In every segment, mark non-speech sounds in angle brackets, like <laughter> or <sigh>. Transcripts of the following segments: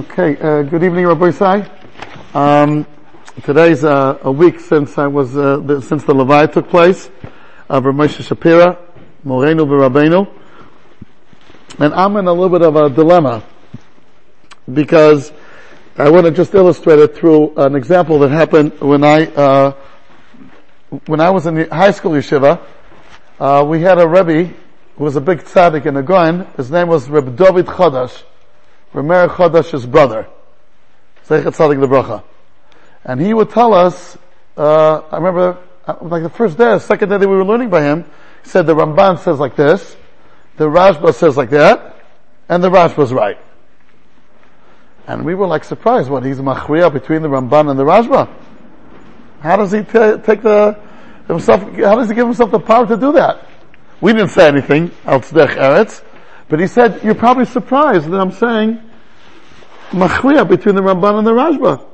Okay, uh, good evening, Rabbi Sai. Um, today's uh, a week since I was uh, the, since the Levi took place of Rav Moshe Shapira, Moreno v'Rabbeinu, and I'm in a little bit of a dilemma because I want to just illustrate it through an example that happened when I uh, when I was in the high school yeshiva. Uh, we had a rebbe who was a big tzaddik in the Goin. His name was Reb David Chadash. Rameir Chodash's brother. Zeichet Tzadik Lebracha. And he would tell us, uh, I remember, uh, like the first day, the second day that we were learning by him, he said the Ramban says like this, the Rashba says like that, and the Rashba's right. And we were like surprised what he's machriya between the Ramban and the Rashba. How does he t- take the himself? How does he give himself the power to do that? We didn't say anything. Al Eretz. But he said, you're probably surprised that I'm saying machriya between the Ramban and the Rashba.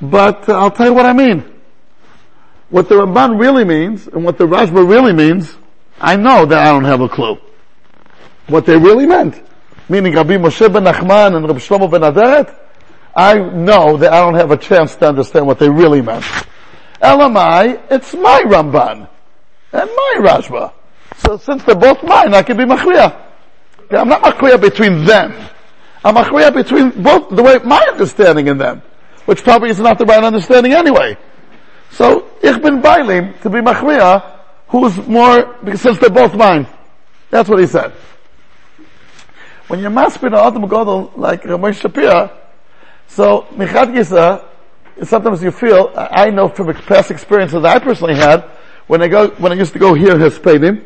But uh, I'll tell you what I mean. What the Ramban really means and what the Rashba really means, I know that I don't have a clue. What they really meant, meaning Rabbi Moshe ben Nachman and Rabbi Shlomo ben Aderet, I know that I don't have a chance to understand what they really meant. Elamai, it's my Ramban and my Rashba. So since they're both mine, I can be machriya. I'm not machriya between them. I'm machriya between both, the way, my understanding in them. Which probably is not the right understanding anyway. So, ich bin bailim to be machriya, who's more, because since they're both mine. That's what he said. When you're maspid on Adam Godel, like Ramesh Shapira, so, Michad Gisa, sometimes you feel, I know from past experiences I personally had, when I go, when I used to go hear his Pedim,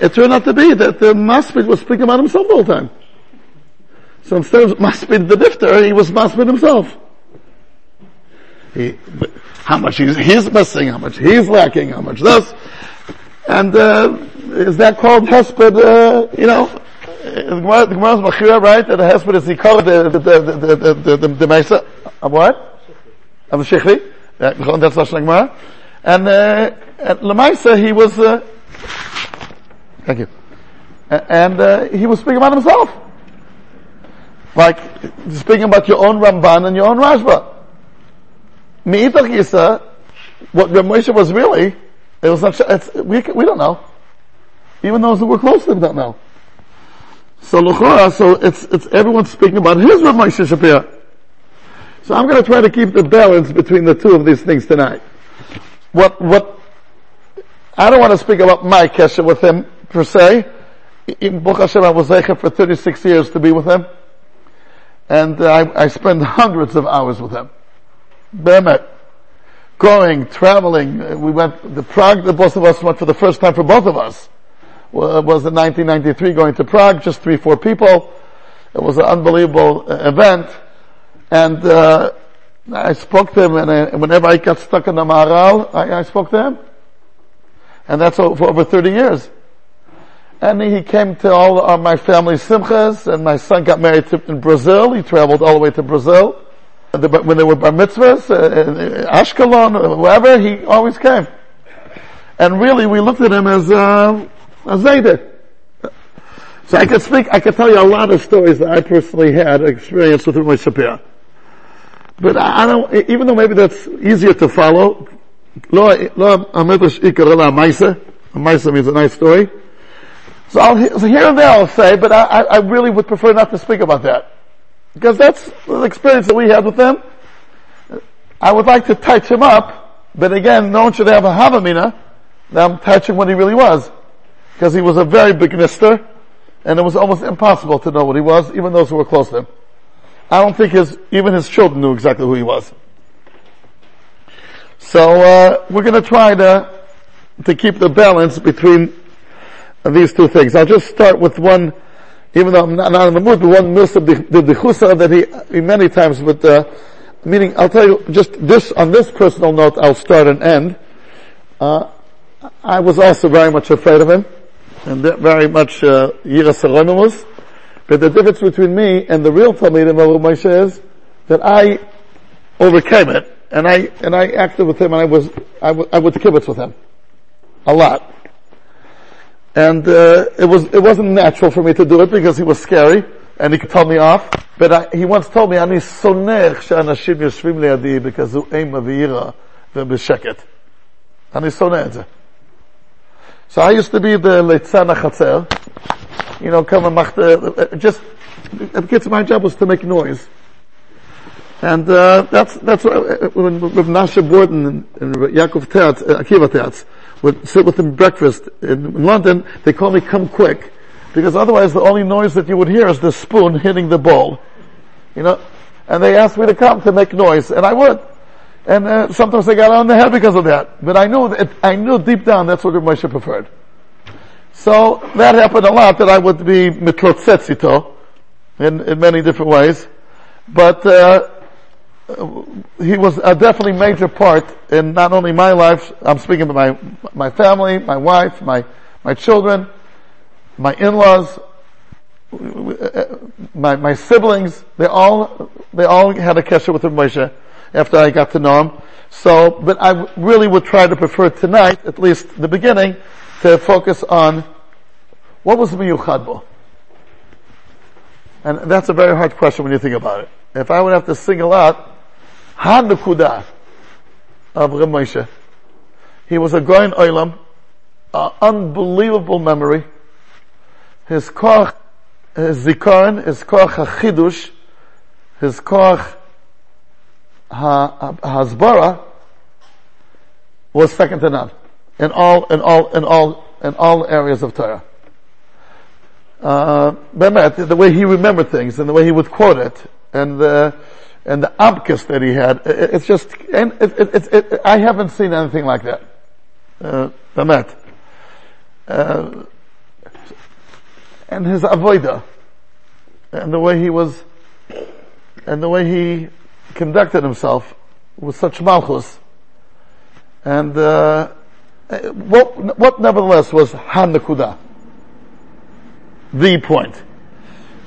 it turned out to be that the Maspid was speaking about himself the whole time. So instead of Maspid the Difter, he was Maspid himself. He, how much he's, he's missing, how much he's lacking, how much this. And, uh, is that called Hesped, uh, you know, the Gemara, the Gemara is Machira, right? The Hesped is, he called the, the, the, the, the, the, the, the Mesa, of what? Of the Shechri. That's Lashon Gemara. And, uh, at Lamaisa, he was, uh, Thank you. And uh, he was speaking about himself. Like, speaking about your own Ramban and your own Rashba. Me'itach Yisa, what Rav Moshe was really, it was not, it's, we, we don't know. Even those who were close to him don't know. So Luchora, so it's, it's everyone's speaking about his Rav Moshe Shapir. So I'm going to try to keep the balance between the two of these things tonight. What, what, I don't want to speak about my kesha with him, per se. In Baruch Hashem, I was Zeicha for 36 years to be with him. And uh, I, I spent hundreds of hours with him. Behemet. Going, traveling. Uh, we went to Prague, the both of us went for the first time for both of us. It was in 1993 going to Prague, just three, four people. It was an unbelievable uh, event. And, uh, I spoke to him and I, whenever I got stuck in the Maharal, I, I spoke to him. And that's for over 30 years. And he came to all of my family's simchas, and my son got married to, in Brazil. He traveled all the way to Brazil. When they were bar mitzvahs, uh, Ashkelon, wherever, he always came. And really, we looked at him as, uh, a Zayda. So I could speak, I could tell you a lot of stories that I personally had experience with my Shapir. But I, don't, even though maybe that's easier to follow, lo, lo. A maisa means a nice story. So, I'll, so here and there I'll say, but I, I really would prefer not to speak about that. Because that's the experience that we had with them. I would like to touch him up, but again, no one should have a havamina that I'm touching what he really was. Because he was a very big mister, and it was almost impossible to know what he was, even those who were close to him. I don't think his, even his children knew exactly who he was. So, uh, we're gonna try to, to keep the balance between these two things. I'll just start with one, even though I'm not, not in the mood, but one miss of the, chusa that he, he many times but, uh, meaning I'll tell you just this, on this personal note, I'll start and end. Uh, I was also very much afraid of him, and very much, uh, was. But the difference between me and the real Talmidim of Moshe is that I overcame it, and I, and I acted with him, and I was, I, w- I would kibitz with him. A lot and uh, it was it wasn't natural for me to do it because he was scary and he could tell me off. But I, he once told me, "Ani סונך שאנשים יושבים leadi because אימה ויראה ובשקט." אני שונא את So I used to be the leitzan hachazer, you know, come and mach the, uh, just, it gets my job was to make noise. And uh, that's that's what, uh, when Rav Nasha Borden and, and Yaakov Tatz, uh, Akiva Tatz, would sit with them breakfast in, London. They call me "Come quick," because otherwise the only noise that you would hear is the spoon hitting the bowl. You know, and they asked me to come to make noise, and I would. And uh, sometimes they got on the head because of that. But I knew that I knew deep down that's what Moshe preferred. So that happened a lot that I would be mitlotzetzito in in many different ways, but. Uh, he was a definitely major part in not only my life, I'm speaking about my, my family, my wife, my, my children, my in-laws, my, my siblings, they all, they all had a kesher with Moshe after I got to know him. So, but I really would try to prefer tonight, at least the beginning, to focus on what was the miyuchad And that's a very hard question when you think about it. If I would have to single out Hanukuda of Reb Moshe. He was a Goin Olam, an unbelievable memory. His koch, his zikaron, his koch hachidush, his koch ha, hasbara was second to none in all, in all, in all, in all areas of Torah. Uh, the way he remembered things and the way he would quote it and the, and the abkus that he had, it's just, and it, it, it, I haven't seen anything like that. Uh, Uh, and his avoida, and the way he was, and the way he conducted himself with such malchus, and uh, what, what nevertheless was Hanakuda, the point.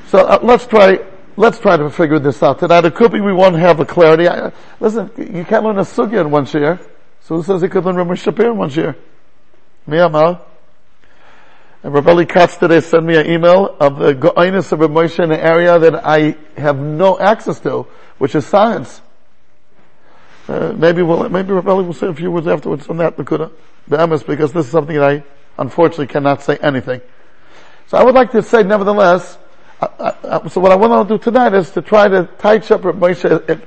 So uh, let's try let's try to figure this out tonight. It could be we won't have a clarity. I, listen, you can't learn a sugya in one share. So who says he could learn Ramesh Shapir in one share? Me, Amal. And Rabbi Katz today sent me an email of the Go'inus of Moshe in an area that I have no access to, which is science. Uh, maybe we'll, maybe Rabbi will say a few words afterwards on that, Nakuda, the Emes, because this is something that I unfortunately cannot say anything. So I would like to say, nevertheless, so what I want to do tonight is to try to touch up Rav Moshe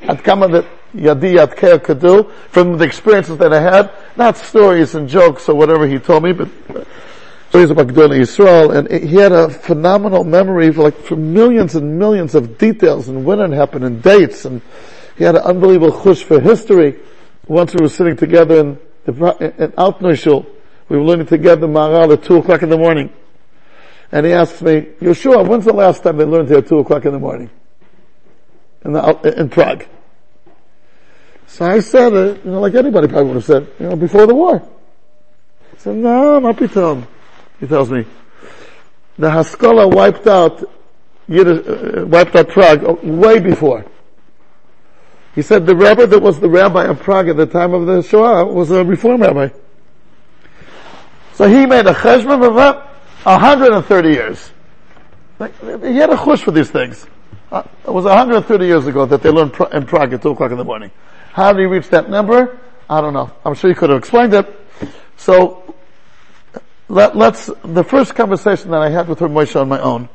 at Kama that Yadi Yadkea could do from the experiences that I had, not stories and jokes or whatever he told me, but stories about Gdolei Yisrael, and he had a phenomenal memory for like for millions and millions of details and when it happened and dates, and he had an unbelievable chush for history. Once we were sitting together in the in Altnoy we were learning together Maharal at two o'clock in the morning and he asks me, Yeshua, when's the last time they learned here at 2 o'clock in the morning? In, the, in Prague. So I said, you know, like anybody probably would have said, you know, before the war. He said, no, not Pitom. He tells me, the Haskalah wiped out Yiddish, uh, wiped out Prague way before. He said the rabbi that was the rabbi of Prague at the time of the Shoah was a reform rabbi. So he made a cheshbon of 130 years. Like, he had a chush for these things. Uh, it was 130 years ago that they learned in Prague at 2 o'clock in the morning. How did he reach that number? I don't know. I'm sure he could have explained it. So, let, us the first conversation that I had with her Moshe on my own,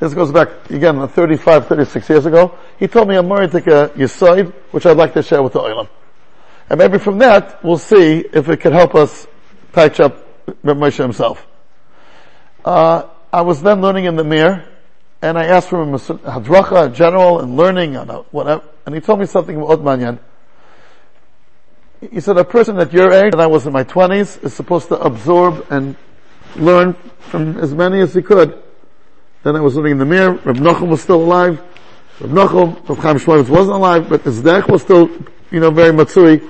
this goes back, again, 35, 36 years ago, he told me a Yisoid, which I'd like to share with the Oilam. And maybe from that, we'll see if it can help us patch up Moshe himself. Uh, I was then learning in the mirror, and I asked for him a hadracha, general, and learning, and whatever, and he told me something about Manyan. He said, a person at your age, and I was in my twenties, is supposed to absorb and learn from as many as he could. Then I was living in the mirror, Reb Nachum was still alive, Reb Nachum, Reb Chaim Shmulevitz wasn't alive, but his derech was still, you know, very matsui.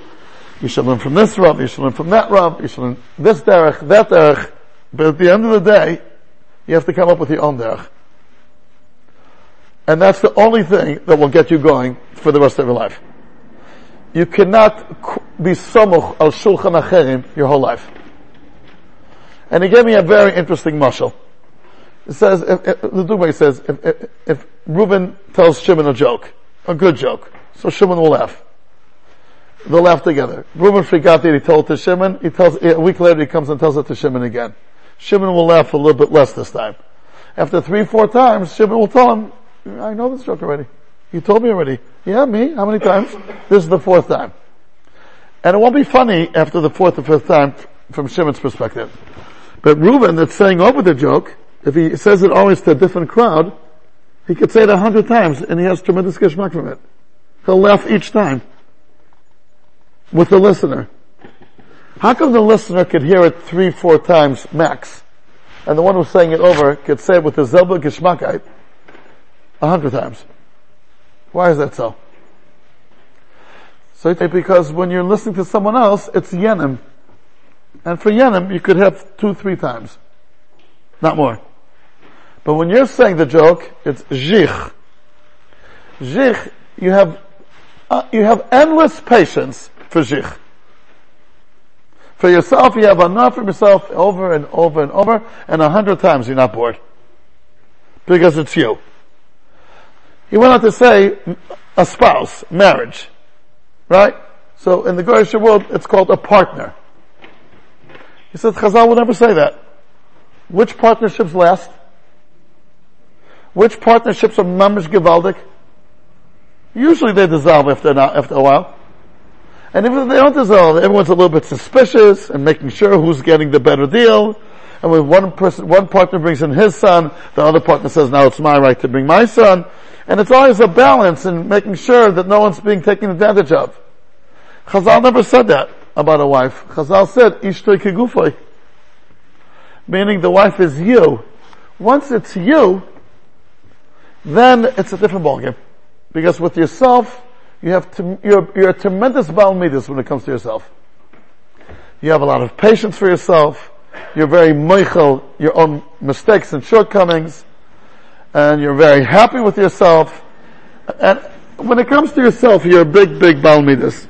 You should learn from this Rav, you should learn from that Rav, you should learn this derech, that derech. But at the end of the day, you have to come up with your own derech. And that's the only thing that will get you going for the rest of your life. You cannot be somuch al shulchan acherim your whole life. And he gave me a very interesting mashal. It says, if, if, the Dugmar says, if, if, if Reuben tells Shimon a joke, a good joke, so Shimon will laugh. They'll laugh together. Reuben forgot that he told to Shimon, he tells, a week later he comes and tells it to Shimon again. Shimon will laugh a little bit less this time. After three, four times, Shimon will tell him, I know this joke already. You told me already. Yeah, me? How many times? <laughs> This is the fourth time. And it won't be funny after the fourth or fifth time from Shimon's perspective. But Reuben that's saying over the joke, if he says it always to a different crowd, he could say it a hundred times and he has tremendous geschmack from it. He'll laugh each time with the listener. How come the listener could hear it three, four times max? And the one who's saying it over could say it with the Zelba Geschmackheit a hundred times. Why is that so? So because when you're listening to someone else, it's yenim. And for yenim, you could have two, three times. Not more. But when you're saying the joke, it's Zich. Zich, you have, uh, you have endless patience for jich. For yourself, you have enough for yourself over and over and over, and a hundred times you're not bored. Because it's you. He went on to say, a spouse, marriage. Right? So in the Goyish world, it's called a partner. He said, Chazal will never say that. Which partnerships last? Which partnerships are mamish gewaldig? Usually they dissolve after, after a while. And even if they don't dissolve, everyone's a little bit suspicious and making sure who's getting the better deal. And when one person, one partner brings in his son, the other partner says, now it's my right to bring my son. And it's always a balance in making sure that no one's being taken advantage of. Chazal never said that about a wife. Chazal said, Ishtoi kigufoi. Meaning the wife is you. Once it's you, then it's a different ballgame. Because with yourself, you have to, you're, you're a tremendous balmidus when it comes to yourself. You have a lot of patience for yourself. You're very meichel, your own mistakes and shortcomings. And you're very happy with yourself. And when it comes to yourself, you're a big, big balmidus.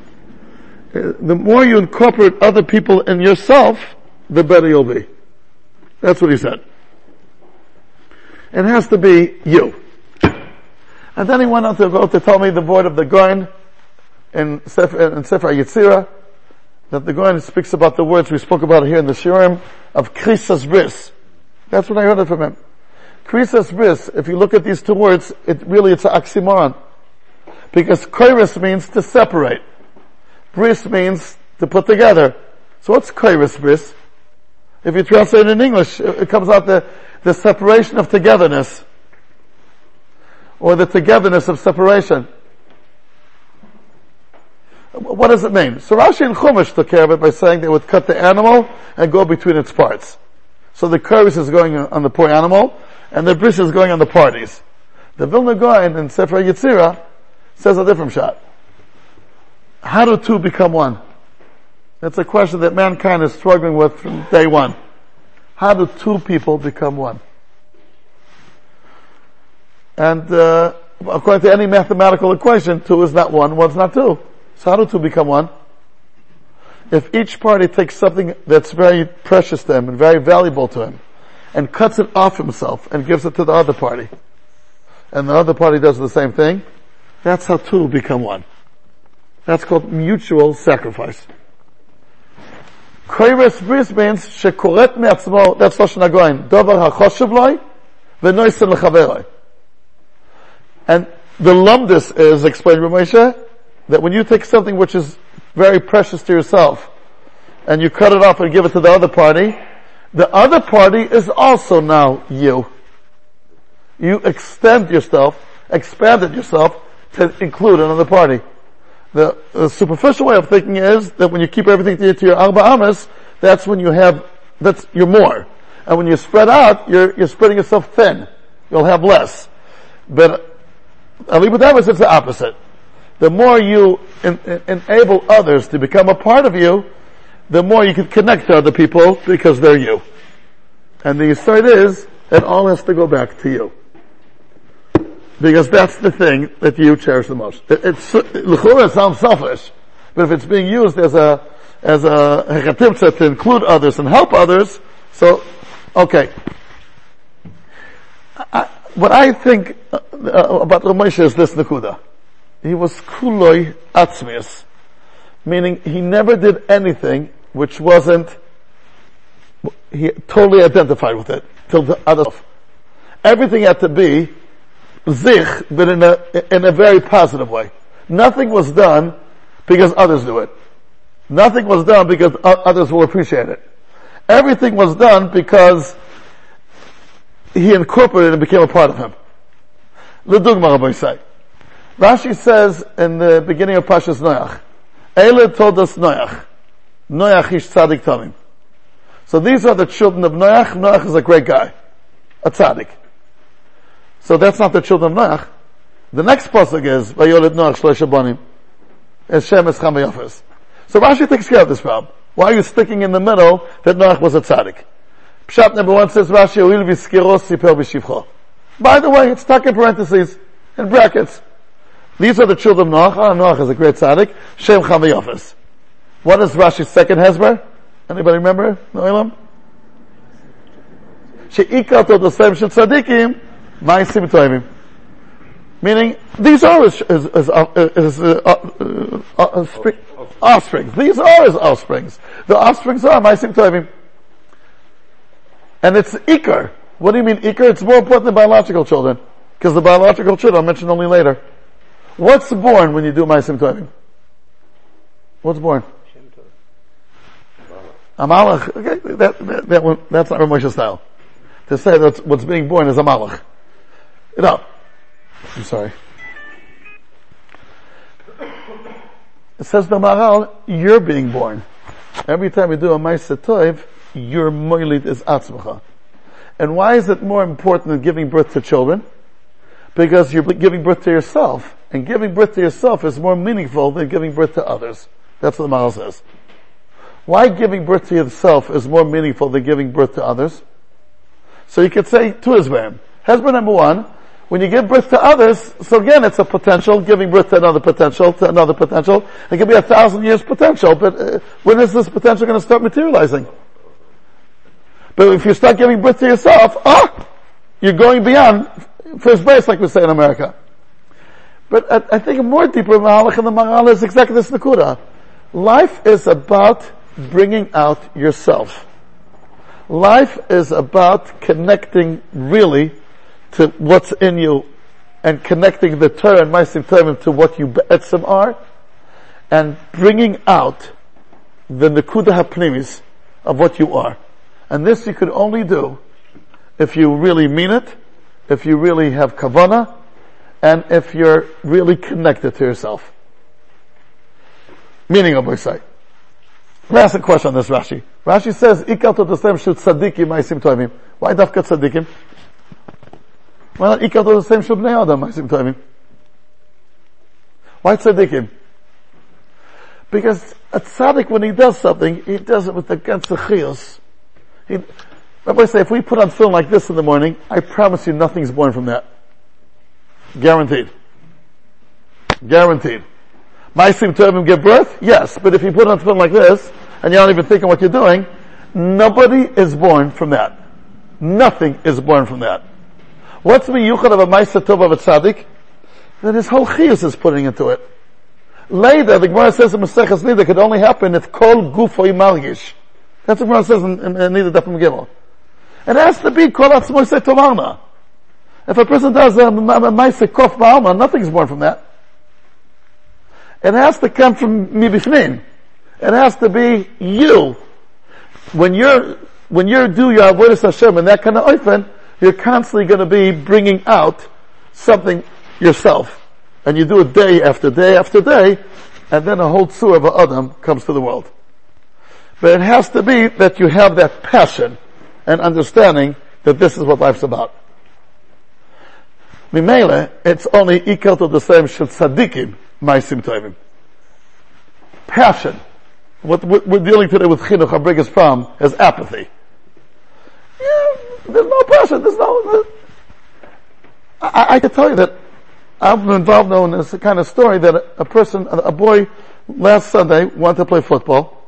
Uh, the more you incorporate other people in yourself, the better you'll be. That's what he said. It has to be you. And then he went on to go to tell me the word of the Goin in Sefer, in Sefer Yetzirah, that the Goin speaks about the words we spoke about here in the Shirim of Krisas Bris. That's what I heard it from him. Krisas Bris, if you look at these two words, it really, it's an oxymoron. Because Kairos means to separate. Bris means to put together. So what's kairos bris? If you translate it in English, it comes out the, the separation of togetherness. Or the togetherness of separation. What does it mean? So Rashi and Chumash took care of it by saying they would cut the animal and go between its parts. So the curse is going on the poor animal, and the bris is going on the parties. The Vilna Gaon in Sefer Yetzirah says a different shot. How do two become one? That's a question that mankind is struggling with from day one. How do two people become one? And uh, according to any mathematical equation, two is not one, one's not two. So how do two become one? If each party takes something that's very precious to him and very valuable to him, and cuts it off himself and gives it to the other party, and the other party does the same thing, that's how two become one. That's called mutual sacrifice. Koiris bris means shekoret me'atzmo, that's Lashon HaGoyin, dover ha'choshev loy, v'noisen. And the lumdis is explained by Moshe, that when you take something which is very precious to yourself, and you cut it off and give it to the other party, the other party is also now you. You extend yourself, expanded yourself to include another party. The, the, superficial way of thinking is that when you keep everything to, to your arba amas, that's when you have, that's, you're more. And when you spread out, you're, you're spreading yourself thin. You'll have less. But, Ali B'Davis, it's the opposite. The more you in, in, enable others to become a part of you, the more you can connect to other people because they're you. And the start is, it all has to go back to you because that's the thing that you cherish the most. It, it's l'chura sounds selfish, but if it's being used as a as a hechatipsa to include others and help others, so okay. I, what I think uh, uh, about Ramosha is this Nakuda. He was kuloi atzmius, meaning he never did anything which wasn't, he totally identified with it, till the other Everything had to be zich, but in a, in a very positive way. Nothing was done because others do it. Nothing was done because others will appreciate it. Everything was done because he incorporated and became a part of him. Say. Rashi says in the beginning of Pashas Noach, Eile told us Noach. Noach ish tzaddik tamim. So these are the children of Noach. Noach is a great guy. A tzaddik. So that's not the children of Noach. The next pasuk is, Vayolet Noach shlosh banim. Hashem es cham So Rashi takes care of this problem. Why are you sticking in the middle that Noach was a tzaddik? Pshat number one says Rashi, Uil v'skiros siper b'shivcho. By the way, it's stuck in parentheses, in brackets. These are the children of Noach. Oh, Noach is a great tzaddik. Shem Chamayofis. What is Rashi's second hezber? Anybody remember? No She'ikal to the same shel tzaddikim, ma'asim toivim. Meaning, these are his, his, his, uh, his uh, uh, uh, spring, offsprings. These are his offsprings. The offsprings are ma'asim toivim. And it's ikar. What do you mean ikar? It's more important than biological children. Because the biological children I'll mention only later. What's born when you do Maisim Tovim? What's born? Amalek. Okay, that, that, that one, that's not Ramosha style. To say that what's being born is Amalek. You know. I'm sorry. It says the Maharal, you're being born. Every time you do a Maisa your moilit is Atzmacha. And why is it more important than giving birth to children? Because you're giving birth to yourself. And giving birth to yourself is more meaningful than giving birth to others. That's what the Maharal says. Why giving birth to yourself is more meaningful than giving birth to others? So you could say two Hezbollah. Husband number one, when you give birth to others, so again it's a potential, giving birth to another potential, to another potential. It could be a thousand years potential, but uh, when is this potential going to start materializing? But if you start giving birth to yourself, ah, you're going beyond first base, like we say in America. But I, I think more deeper Mahalach in the Maharal is exactly this Nakuda. Life is about bringing out yourself. Life is about connecting really to what's in you and connecting the Torah and Maisim Torah to what you be'etzim are and bringing out the Nakuda HaPnimis of what you are. And this you could only do if you really mean it, if you really have kavana, and if you're really connected to yourself. Meaning of ask a question on this Rashi. Rashi says, Ikal to the same shul tzaddikim ma'asim toimim. Why dafka tzaddikim? Why not Ikal to the same shul bnei adam ma'asim toimim? Why tzaddikim? Because a tzaddik, when he does something, he does it with the ganze. Rabbi say, if we put on film like this in the morning, I promise you nothing's born from that. Guaranteed. Guaranteed. Maisim to him give birth? Yes. But if you put on film like this, and you're not even thinking what you're doing, nobody is born from that. Nothing is born from that. What's the yuchad of a Maisa Tov of a tzaddik? That his whole chiyus is putting into it. Later, the Gemara says in Maseches Nida could only happen if kol gufo margish. That's what Gemara says in, in, in Nida Dafim Gimel. It has to be kol atzmoisei tomarna. If a person does a, Maisa Kof Ba'alma, nothing's born from that. It has to come from mibifnim. It has to be you. When you're, when you do your avodas Hashem and that kind of oifen, you're constantly going to be bringing out something yourself. And you do it day after day after day, and then a whole tzur of Adam comes to the world. But it has to be that you have that passion and understanding that this is what life's about. Mimele, it's only equal to the same shel tzaddikim, ma'asim tovim. Passion. What we're dealing today with chinuch, our biggest problem, is apathy. Yeah, there's no passion. There's no. I, I can tell you that I've been involved now in this kind of story that a, a person, a, a boy, last Sunday wanted to play football,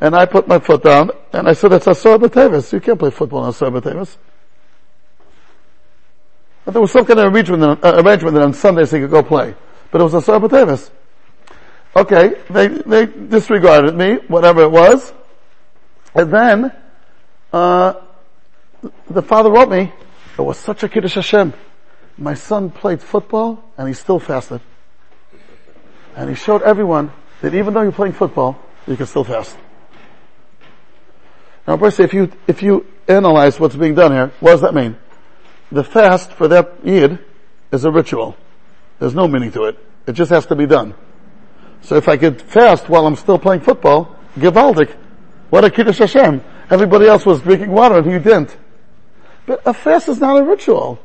and I put my foot down, and I said, "It's Asar B'Tevis. You can't play football on Asar B'Tevis." But there was some kind of arrangement, uh, arrangement that on Sundays he could go play. But it was a Sarah Okay, they, they disregarded me, whatever it was. And then, uh, the father wrote me, it was such a Kiddush Hashem. My son played football and he still fasted. And he showed everyone that even though you're playing football, you can still fast. Now, first, if you, if you analyze what's being done here, what does that mean? The fast for that Yid is a ritual. There's no meaning to it. It just has to be done. So if I could fast while I'm still playing football, Givaldik, what a Kiddush Hashem. Everybody else was drinking water and you didn't. But a fast is not a ritual.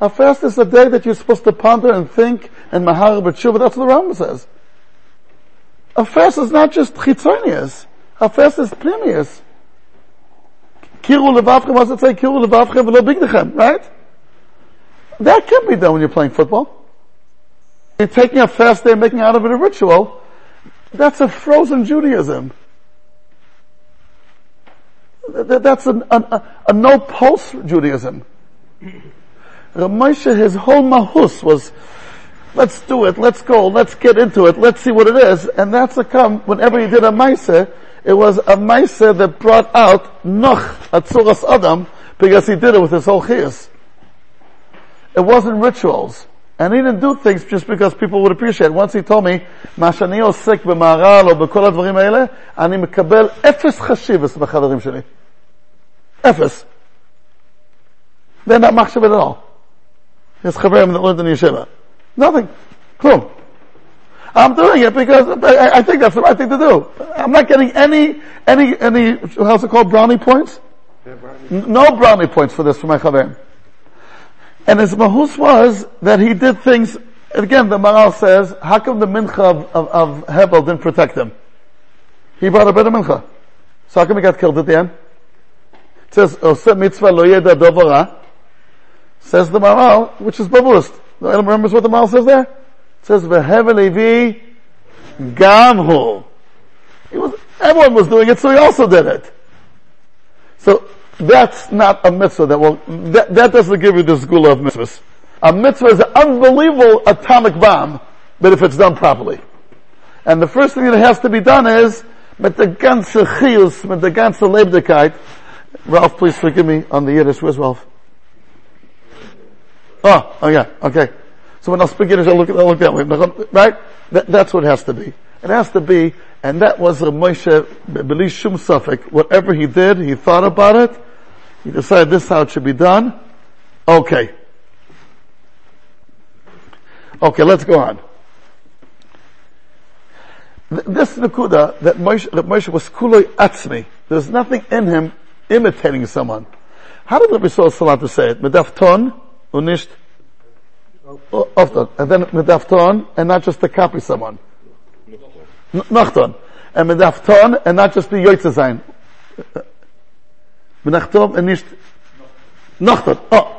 A fast is a day that you're supposed to ponder and think and mahar b'tshuva. That's what the Rambam says. A fast is not just chitzonius. A fast is pnimius. Kiru levavchem, does it say? Kiru levavchem v'lo bigdechem, right? That can be done when you're playing football. You're taking a fast day and making out of it a ritual. That's a frozen Judaism. That's a, a, a no pulse Judaism. Ramesha, his whole mahus was, let's do it, let's go, let's get into it, let's see what it is. And that's a come, whenever he did a maisa, it was a maisa that brought out noch atzuras adam, because he did it with his whole chiyas. It wasn't rituals. And he didn't do things just because people would appreciate. Once he told me, מה שאני עוסק במהר"ל או בכל הדברים האלה, אני מקבל אפס חשיבס בחברים שלי. אפס. They're not מחשב at all. His חברים that lived in yeshiva. Nothing. כלום. I'm doing it because I, I, think that's the right thing to do. I'm not getting any, any, any, how's it called, brownie points? No brownie points for this for my chaverim. And his mahus was that he did things, again the Maral says, how come the mincha of, of, of Hebel didn't protect him? He brought a better mincha. So how come he got killed at the end? It says, Ose mitzvah lo yeda dovara, says the Maral, which is babust. Anyone remembers what the Maral says there? Says, v'hevel levi gamhu. Was, everyone was doing it, so he also did it. So, that's not a mitzvah that will, that, that doesn't give you the school of mitzvahs. A mitzvah is an unbelievable atomic bomb, but if it's done properly. And the first thing that has to be done is, mit the ganze chiyus, mit the ganze. Ralph, please forgive me on the Yiddish. Where's Ralph? Oh, oh yeah, okay. So when I'll speak Yiddish, I'll look, I'll look that way. Right? That, that's what it has to be. It has to be, and that was a Moshe, Beli Shum safek. Whatever he did, he thought about it, he decided this is how it should be done. Okay. Okay, let's go on. This Nakuda, that Moshe, that Moshe was kuloi atzmi. There's nothing in him imitating someone. How did Rabbi Salat say it? Medaf ton, unisht, Oh, ofton. And then medaf ton, and not just to copy someone. Nachton. And medaf ton, and not just be yoitze sein. Menachtom and nicht Nachton. Oh.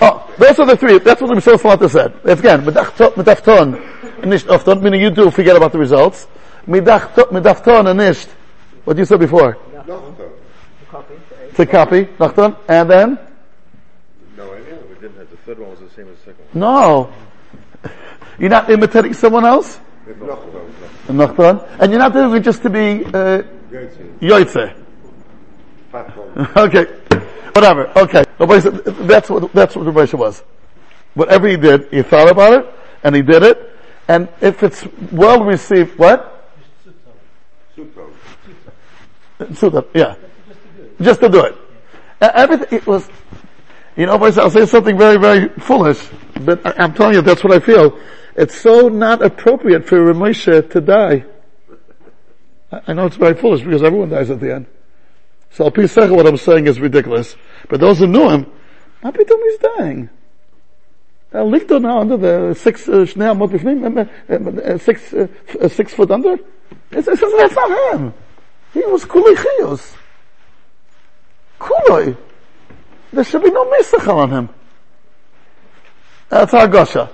Oh, those are the three. That's what the Mishal Salata said. Again, medafton and nicht ofton, meaning you do forget about the results. Medafton and nicht. What you said before? To copy. Nachton. And then? No idea. We didn't have the third one No. You're not imitating someone else? And you're not doing it just to be, uh, Yoitze. <laughs> okay. Whatever. Okay. That's what, that's what the Moshe was. Whatever he did, he thought about it, and he did it, and if it's well received, what? Sutta, yeah. Just to do it. Everything, it was, you know, I'll say something very, very foolish, but I, am telling you, that's what I feel. It's so not appropriate for Ramesha to die. I know it's very foolish because everyone dies at the end. So Al what I'm saying is ridiculous. But those who knew him, Apitum he's dying. liegt er now under the six, uh, uh, six, uh, six foot under? It's, it's, that's not him. He was kulei chiyos. Kulei. There should be no misachal on him. That's our gosha.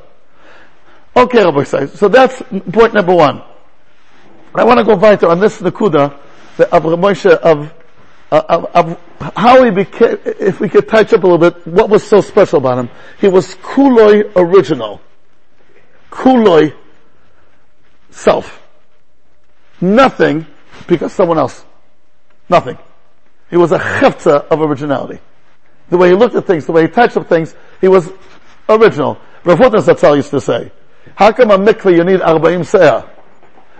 Okay, Rabbi says. So that's point number one. I want to go weiter on this Nakuda, the of Moshe of uh, of, of how he became, if we could touch up a little bit, what was so special about him? He was kuloi original. Kuloi self. Nothing because someone else. Nothing. He was a chefza of originality. The way he looked at things, the way he touched up things, he was original. Rav Hutner Zatzal used to say, how come a mikveh you need arba'im se'ah?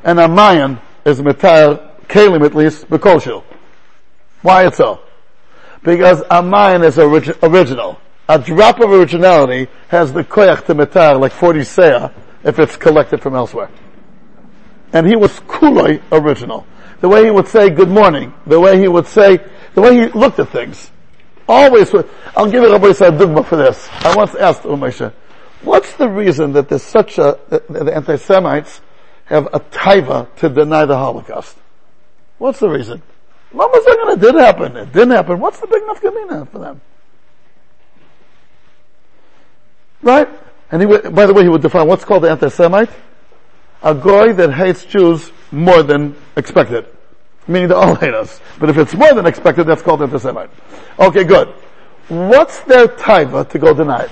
And a mayan is metar kalim at least, bekoshu. Why it's so? Because a mayan is origi- original. A drop of originality has the koyach to metar like 40 se'ah if it's collected from elsewhere. And he was kuloi original. The way he would say good morning, the way he would say, the way he looked at things. Always, I'll give you Rabbi Yisrael Dugma for this. I once asked oh, Umesha, what's the reason that there's such a, the anti-Semites have a taiva to deny the Holocaust? What's the reason? Mama saying it did happen. It didn't happen. What's the big nafkamina for them? Right? And he would, by the way, he would define what's called the anti-Semite. A guy that hates Jews more than expected. Meaning hate us. But if it's more than expected, that's called anti-Semite. Okay, good. What's their taiva to go deny it?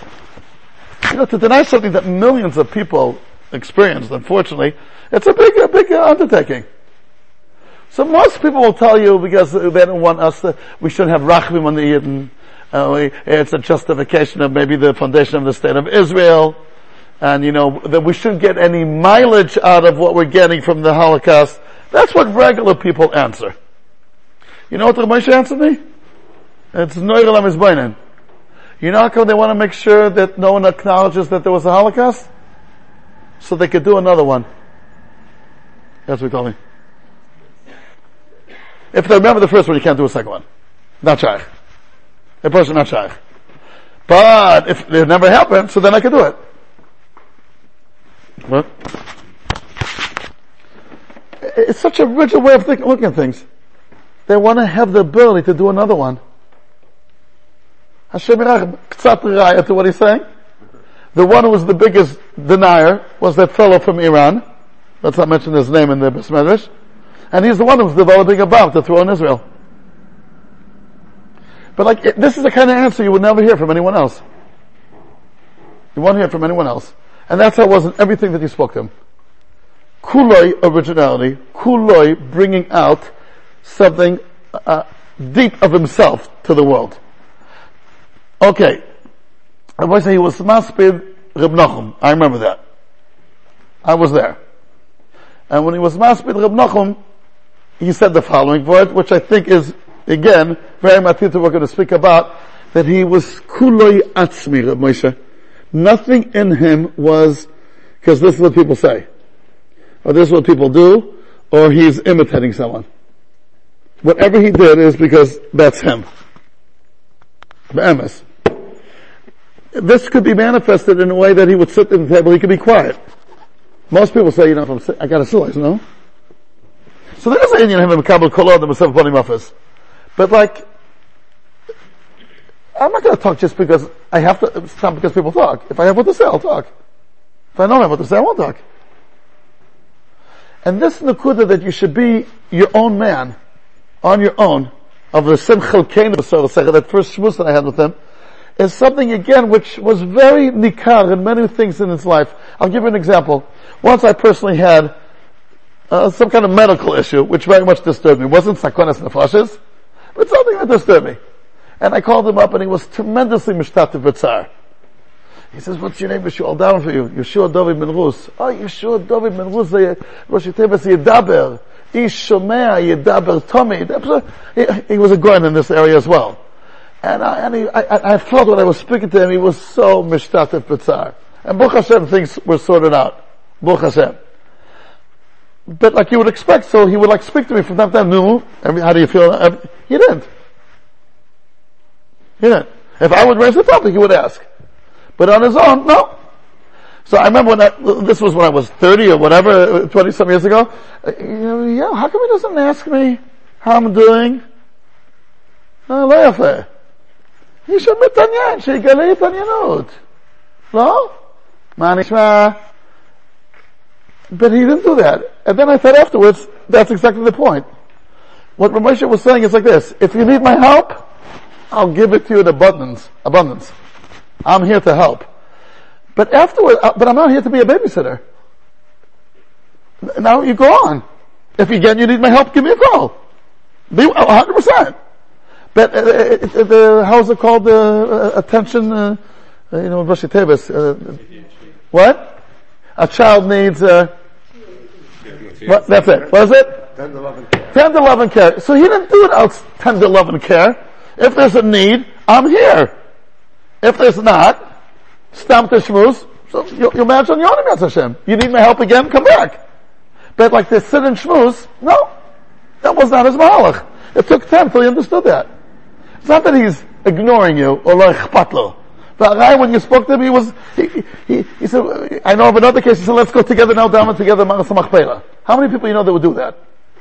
You know, to deny something that millions of people experienced, unfortunately, it's a big, a big undertaking. So most people will tell you because they don't want us to, we shouldn't have rachmim on the Yidden. Uh, it's a justification of maybe the foundation of the state of Israel. And you know, that we shouldn't get any mileage out of what we're getting from the Holocaust. That's what regular people answer. You know what the Moshe answered me? It's Noirelam is You know how come they want to make sure that no one acknowledges that there was a Holocaust? So they could do another one. That's what he told me. If they remember the first one, you can't do a second one. Not shaykh. A person not shaykh. But if it never happened, so then I can do it. What? It's such a rigid way of thinking, looking at things. They want to have the ability to do another one. Hashem to what he's saying. The one who was the biggest denier was that fellow from Iran. Let's not mention his name in the Besmedrash. And he's the one who's developing a bomb to throw in Israel. But like, this is the kind of answer you would never hear from anyone else. You won't hear from anyone else. And that's how it was in everything that he spoke to him. Kuloi originality, kuloi bringing out something uh, deep of himself to the world. Okay. I to say he was Maspid Reb Nachum. I remember that. I was there. And when he was Maspid Reb Nachum, he said the following word, which I think is, again, very much what we're going to speak about, that he was kuloi atzmi, Reb Moshe. Nothing in him was, because this is what people say, or this is what people do, or he's imitating someone. Whatever he did is because that's him. Be'emes. This could be manifested in a way that he would sit at the table, he could be quiet. Most people say, you know, if I'm, I got a silice, no? So there is an Indian him Kabul Kolod and Masaf Bani Mafis. But like, I'm not to talk just because I have to, it's not because people talk. If I have what to say, I'll talk. If I don't have what to say, I won't talk. And this Nakuda that you should be your own man, on your own, of the Simchel Kain of that first shmuz that I had with him, is something again which was very nikar in many things in his life. I'll give you an example. Once I personally had uh, some kind of medical issue, which very much disturbed me. It wasn't sakonas nefashes, but something that disturbed me. And I called him up and he was tremendously mishtativ b'tzar. He says, what's your name? Yeshua down for you. Yeshua David Ben Rus. Oh, Yeshua David Ben Rus, Rosh Tevas Yedaber. Ish Shomea Yedaber Tommy. He, was a goin in this area as well. And I, and he, I, I when I was speaking to him, he was so mishtativ b'tzar. And Baruch Hashem, things were sorted out. Baruch Hashem but like you would expect, so he would like speak to me from time to time, no, how do you feel? He didn't. He didn't. If I would raise the topic, he would ask. But on his own, no. So I remember when I, this was when I was 30 or whatever, 20 some years ago, uh, you know, yeah, how come he doesn't ask me how I'm doing? לא יפה. איש מתעניין, שיגלה התעניינות. לא? מה נשמע? But he didn't do that. And then I thought afterwards, that's exactly the point. What Ramosha was saying is like this, if you need my help, I'll give it to you in abundance, abundance. I'm here to help. But afterward, uh, but I'm not here to be a babysitter. Now you go on. If again you need my help, give me a call. Be 100%. But uh, uh, the, how's it called, uh, attention, uh, you know, Rashi Tevis, what? A child needs, what, that's it. What is it? Tender love and care. Tender love and care. So he didn't do it out tender love and care. If there's a need, I'm here. If there's not, stamp the shmooze. So you, you manage on your own, Hashem. You need my help again, come back. But like this sit and shmooze, no. That was not his mahalach. It took time till he understood that. It's not that he's ignoring you or like chpatlo. The guy, when you spoke to him, he was, he, he, he said, I know of another case, he said, let's go together now down together, Maras How many people you know that would do that?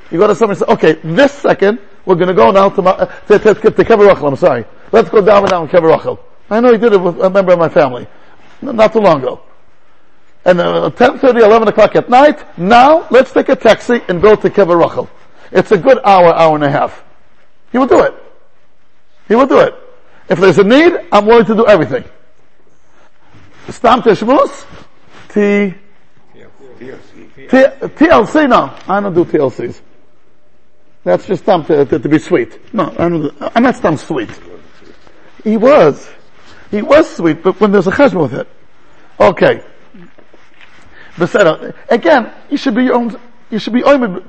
You go to somebody and say, okay, this second, we're gonna go now to, to, to, to, to Kever Rachel, I'm sorry. Let's go down and down Kever Rachel. I know he did it with a member of my family. Not too long ago. And uh, 10, 30, 11 o'clock at night, now, let's take a taxi and go to Kever Rachel. It's a good hour, hour and a half. He will do it. He will do it. If there's a need, I'm willing to do everything. Stam Teshmus, T, TLC, no. I don't do TLCs. That's just Stam to, to, to, be sweet. No, I I'm not Stam sweet. He was. He was sweet, but when there's a cheshbon with it. Okay. Again, you should be your own, you should be oimed.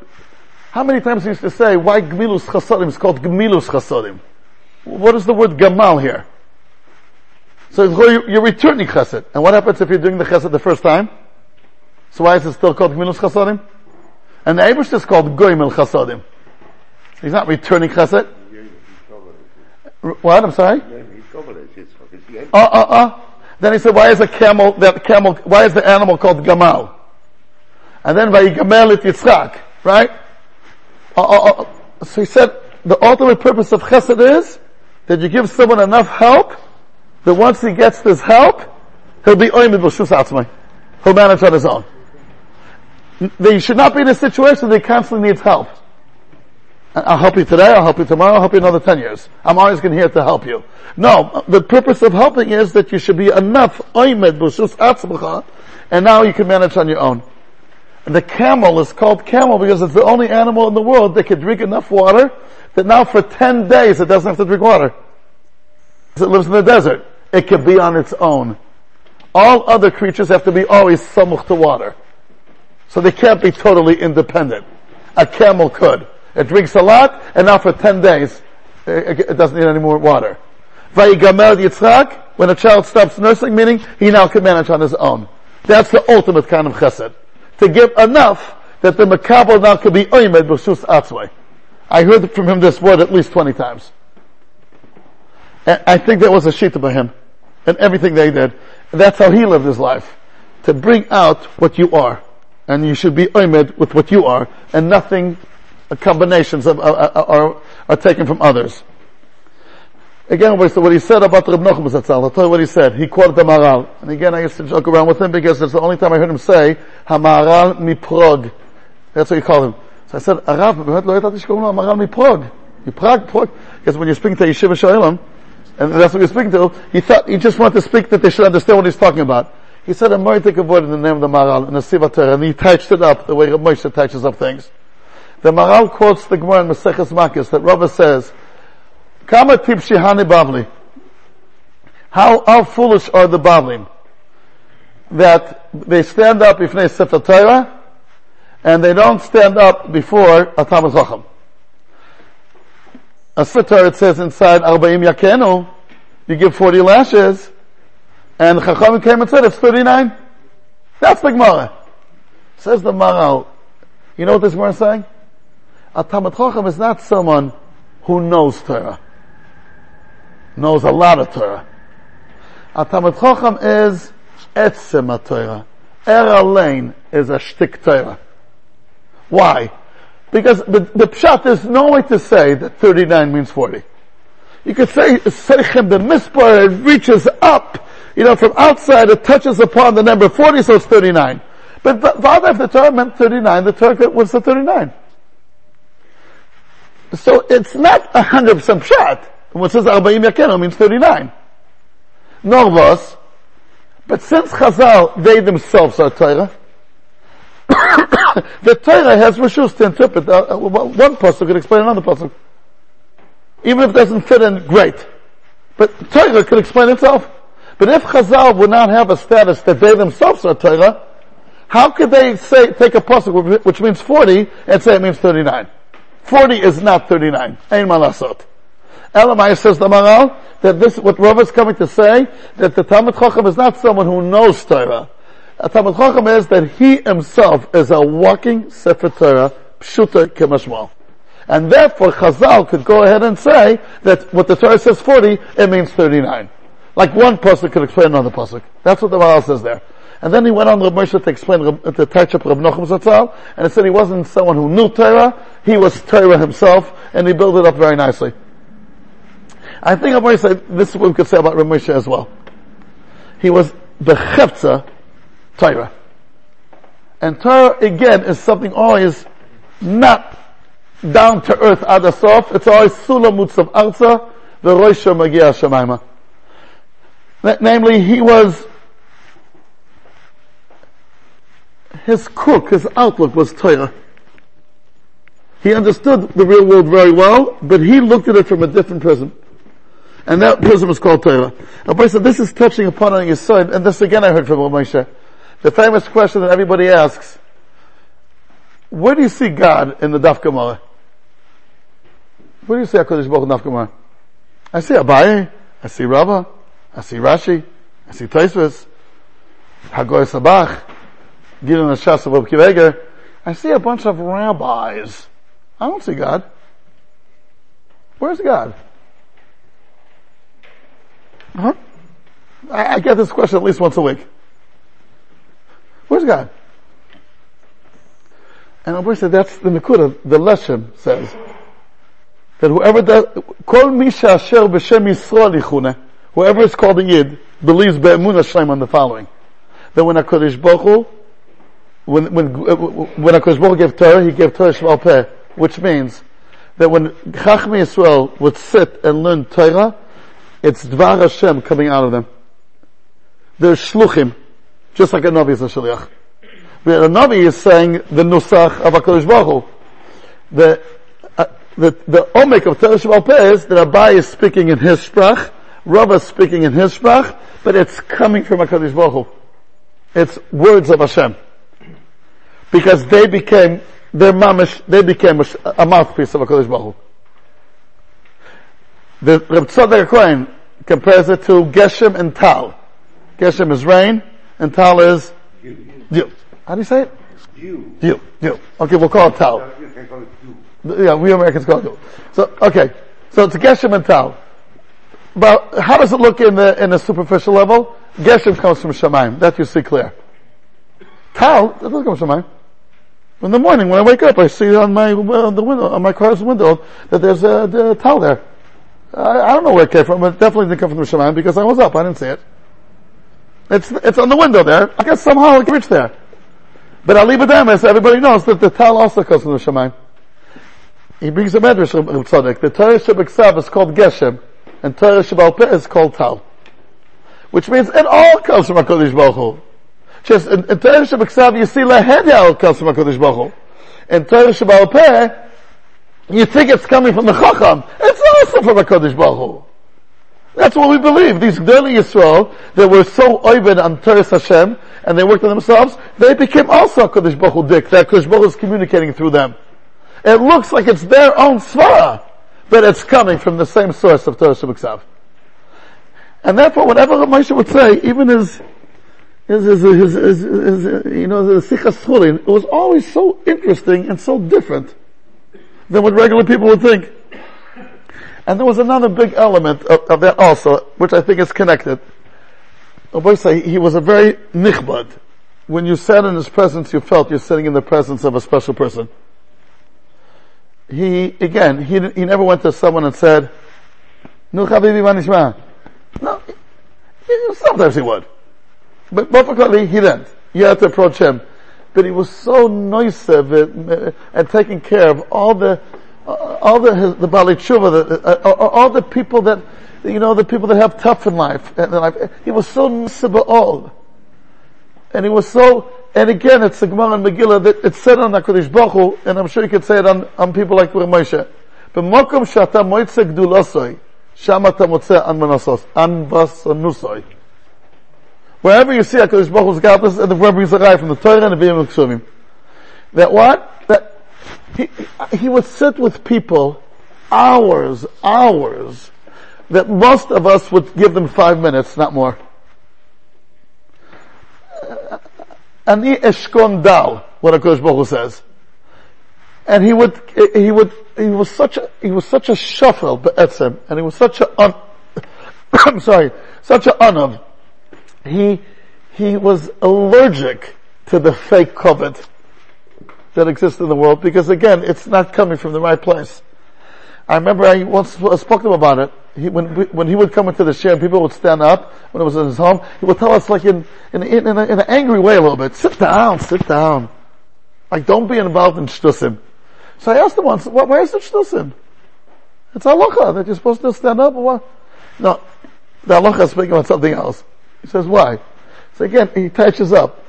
How many times he used to say, why Gmilus Chasadim is called Gmilus Chasadim? What is the word gamal here? So you're returning chesed. And what happens if you're doing the chesed the first time? So why is it still called gmilus chasadim? And the Abish is called goimel chasadim. He's not returning chesed. What? I'm sorry? Uh, uh, uh. Then he said, why is the camel, that camel, why is the animal called gamal? And then by gamel it Yitzchak, right? Uh, uh, uh. So he said, the ultimate purpose of chesed is that you give someone enough help that once he gets this help, he'll be oimid b'shus atzmai. He'll manage on his own. They should not be in a situation that he constantly needs help. I'll help you today, I'll help you tomorrow, I'll help you another 10 years. I'm always going to here to help you. No, the purpose of helping is that you should be enough oimed and now you can manage on your own. And the camel is called camel because it's the only animal in the world that can drink enough water that now for 10 days it doesn't have to drink water. It lives in the desert. It can be on its own. All other creatures have to be always samuch to water. So they can't be totally independent. A camel could. It drinks a lot, and now for 10 days, it doesn't need any more water. Vayigamel Yitzchak, when a child stops nursing, meaning he now can manage on his own. That's the ultimate kind of chesed. To give enough that the makabel now can be oimed b'shus atzvay. I heard from him this word at least 20 times. And I think that was a shita by him. And everything they did. And that's how he lived his life. To bring out what you are. And you should be oimed with what you are. And nothing, uh, combinations of, uh, uh, are, are taken from others. Again, what he said about Reb Nachum Zatzal, I'll tell you what he said. He quoted the Maharal. And again, I used to joke around with him because it's the only time I heard him say, HaMaharal miprog. That's what he called him. So I said, Arav, באמת לא ידעתי שקוראים לו המהר"ל מפראג. מפראג, פראג. Because when you're speaking to Yeshiva Shalom, and that's what you're speaking to, he thought, he just wanted to speak that they should understand what he's talking about. He said a more take a word in the name of the Maharal, in the Siva Torah, and he touched it up the way Moshe touches up things. The Maharal quotes the Gemara in Maseches Makis that Rava says, Kama tipshi hani bavli. How, how foolish are the Bavlim? That they stand up if they Sefer Torah, and they don't stand up before a Talmud Chacham. A sitar it says inside Arbaim Yakenu, you give 40 lashes, and Chacham came and said it's 39. That's the Gemara. Says the Maharal, you know what this Gemara is saying? A Talmud Chacham is not someone who knows Torah. Knows a lot of Torah. A Talmud Chacham is Etzem Torah. Er Lane is a shtik Torah. Why? Because the, the pshat, is no way to say that 39 means 40. You could say, Seichem, the mispar, it reaches up, you know, from outside, it touches upon the number 40, so it's 39. But Vadav, the Torah meant 39, the Torah was the 39. So it's not a hundred percent pshat. When it says Arba'im Yakenu means 39. Nor was. But since Chazal, they themselves are Torah, <coughs> the Torah has rishus to interpret. Uh, uh, one pasuk could explain another pasuk, even if it doesn't fit in. Great, but Torah could explain itself. But if Chazal would not have a status that they themselves are Torah, how could they say take a pasuk which means forty and say it means thirty-nine? Forty is not thirty-nine. Ein malasot. Elamai says the Maral that this what Rav is coming to say that the Talmud Chacham is not someone who knows Torah. A Talmud Chacham is that he himself is a walking Sefer Torah, Pshuta Kemashmal. And therefore Chazal could go ahead and say that what the Torah says 40, it means 39. Like one pasuk could explain another pasuk. That's what the Maral says there. And then he went on Rav Moshe to explain to touch up Rav Nachum Zatzal, and he said he wasn't someone who knew Torah, he was Torah himself, and he built it up very nicely. I think Rav Moshe said, this is what we could say about Rav as well. He was the Chefza Torah. And Torah again is something always not down to earth adasof. It's always sulamutz of arza, the roisha magia shemaima. Namely, he was, his cook, his outlook was Torah. He understood the real world very well, but he looked at it from a different prism. And that prism is called Torah. Rabbi said, this is touching upon on your side, and this again I heard from Moshe. The famous question that everybody asks, where do you see God in the Daf Gemara? Where do you see HaKadosh Baruch in Daf Gemara? I see Abaye, I see Rava, I see Rashi, I see Taisvis, Hagoy Sabach, Gilon Hashas of. I see a bunch of rabbis. I don't see God. Where's God? Huh? I, I get this question at least once a week. Where's God? And Rabbi said that's the Nakuda, the Leshem says. That whoever does, Kol Misha Asher B'Shem Yisrael Yichune, whoever is called a Yid, believes Be'emun Hashem on the following. That when HaKadosh Baruch Hu, when, when, uh, when HaKadosh Baruch Hu gave Torah, he gave Torah Shval Peh, which means that when Chachmei Yisrael would sit and learn Torah, it's Dvar Hashem coming out of them. They're Shluchim, just like a Navi is a Shaliach. The Navi is saying the Nusach of HaKadosh Baruch Hu. The, uh, the, the Omek of Torah Shabbat is that Abai is speaking in his sprach, Rav is speaking in his sprach, but it's coming from HaKadosh Baruch Hu. It's words of Hashem. Because they became, their mamish, they became a, a mouthpiece of HaKadosh Baruch Hu. The Reb Tzadok Cohen compares it to Geshem and Tal. Geshem is rain, and Tal is dew. How do you say it? Dew. Dew. Dew. Okay, we'll call it Tal. Yeah, we Americans call it dew. So, okay. So it's Geshem and Tal. But how does it look in the, in the superficial level? Geshem comes from Shemaim. That you see clear. Tal, doesn't come from Shemaim. In the morning when I wake up, I see on my, on the window, on my car's window, that there's a, a towel there. I, I, don't know where it came from, but it definitely didn't come from the Shemaim because I was up. I didn't see it. It's, it's on the window there. I guess somehow it reached there. But Ali B'Demes, everybody knows that the towel also comes from the Shemaim. He brings a medrash of Tzaddik. The Torah Shabbat is called Geshem, and Torah Peh is called Tal. Which means it all comes from HaKadosh Baruch Hu. Just in, Torah Shabbat you see Lahedel comes from HaKadosh Baruch Hu. In Torah Peh, you think it's coming from the Chacham. It's also from HaKadosh Baruch. That's what we believe. These Gdoli Yisrael, they were so oived on Teres Hashem, and they worked on themselves, they became also Kodesh Baruch Hu Dik, that Kodesh Baruch is communicating through them. It looks like it's their own svara, but it's coming from the same source of Torah Shabbat And therefore, whatever Moshe would say, even his, his, his, his, his, you know, the Sichas Chulin, it was always so interesting and so different than what regular people would think. And there was another big element of, of that also, which I think is connected. He was a very nichbad. When you sat in his presence, you felt you're sitting in the presence of a special person. He, again, he, he never went to someone and said, Nu manishma. No, sometimes he would. But particularly he didn't. You had to approach him. But he was so nice and taking care of all the uh, all the, the Bali Tshuva, the, uh, uh, all the people that, you know, the people that have tough in life, in life. He was so nisiba'ol. And he was so, and again, it's the Gemara and Megillah that it's said on HaKadosh Baruch Hu, and I'm sure you could say it on, on people like Rav Moshe. במקום שאתה מועצה גדולוסוי, שם אתה מוצא אנמנסוס, אנבסנוסוי. Wherever you see HaKadosh Baruch Hu's godless, and the verb is arrived from the Torah and the Ksuvim. That what? That he, he would sit with people hours, hours, that most of us would give them five minutes, not more. Ani eshkon dal, what HaKadosh Baruch Hu says. And he would, he would, he was such a, he was such a shuffle, be'etzem, and he was such a, un, <coughs> I'm sorry, such a anav. He, he was allergic to the fake kavod that exists in the world because again, it's not coming from the right place. I remember I once spoke to him about it. He, when, when he would come into the share and people would stand up when it was in his home, he would tell us like in, in, in, in, a, in an angry way a little bit, sit down, sit down. Like don't be involved in shtusim. So I asked him once, why is it shtusim? It's halacha that you're supposed to stand up or what? No, the halacha is speaking about something else. He says, why? So again, he touches up.